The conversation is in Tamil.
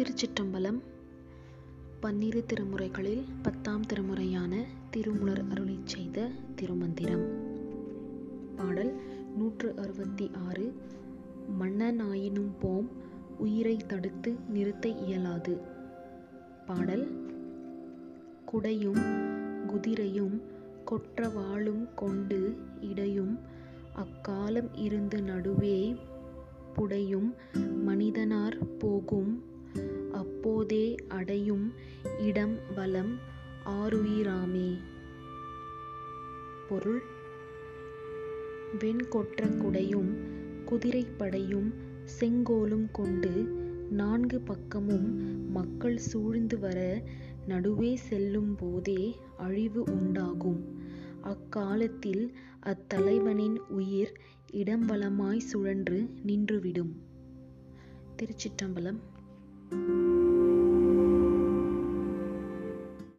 திருச்சிற்றம்பலம் பன்னிரு திருமுறைகளில் பத்தாம் திருமுறையான திருமுலர் அருளிச் செய்த திருமந்திரம். பாடல் நூற்று அறுபத்தி ஆறு. மன்னனாயினும் போம் உயிரை தடுத்து நிறுத்த இயலாது. பாடல் குடையும் குதிரையும் கொற்ற வாளும் கொண்டு இடையும் அக்காலம் இருந்து நடுவே புடையும் மனிதனார் போகும் அப்போதே அடையும் இடம் வலம் ஆருயிராமே. பொருள். வெண்கொற்ற குடையும் குதிரைப்படையும் செங்கோலும் கொண்டு நான்கு பக்கமும் மக்கள் சூழ்ந்து வர நடுவே செல்லும் போதே அழிவு உண்டாகும். அக்காலத்தில் அத்தலைவனின் உயிர் இடம்பலமாய் சுழன்று நின்றுவிடும். திருச்சிற்றம்பலம்.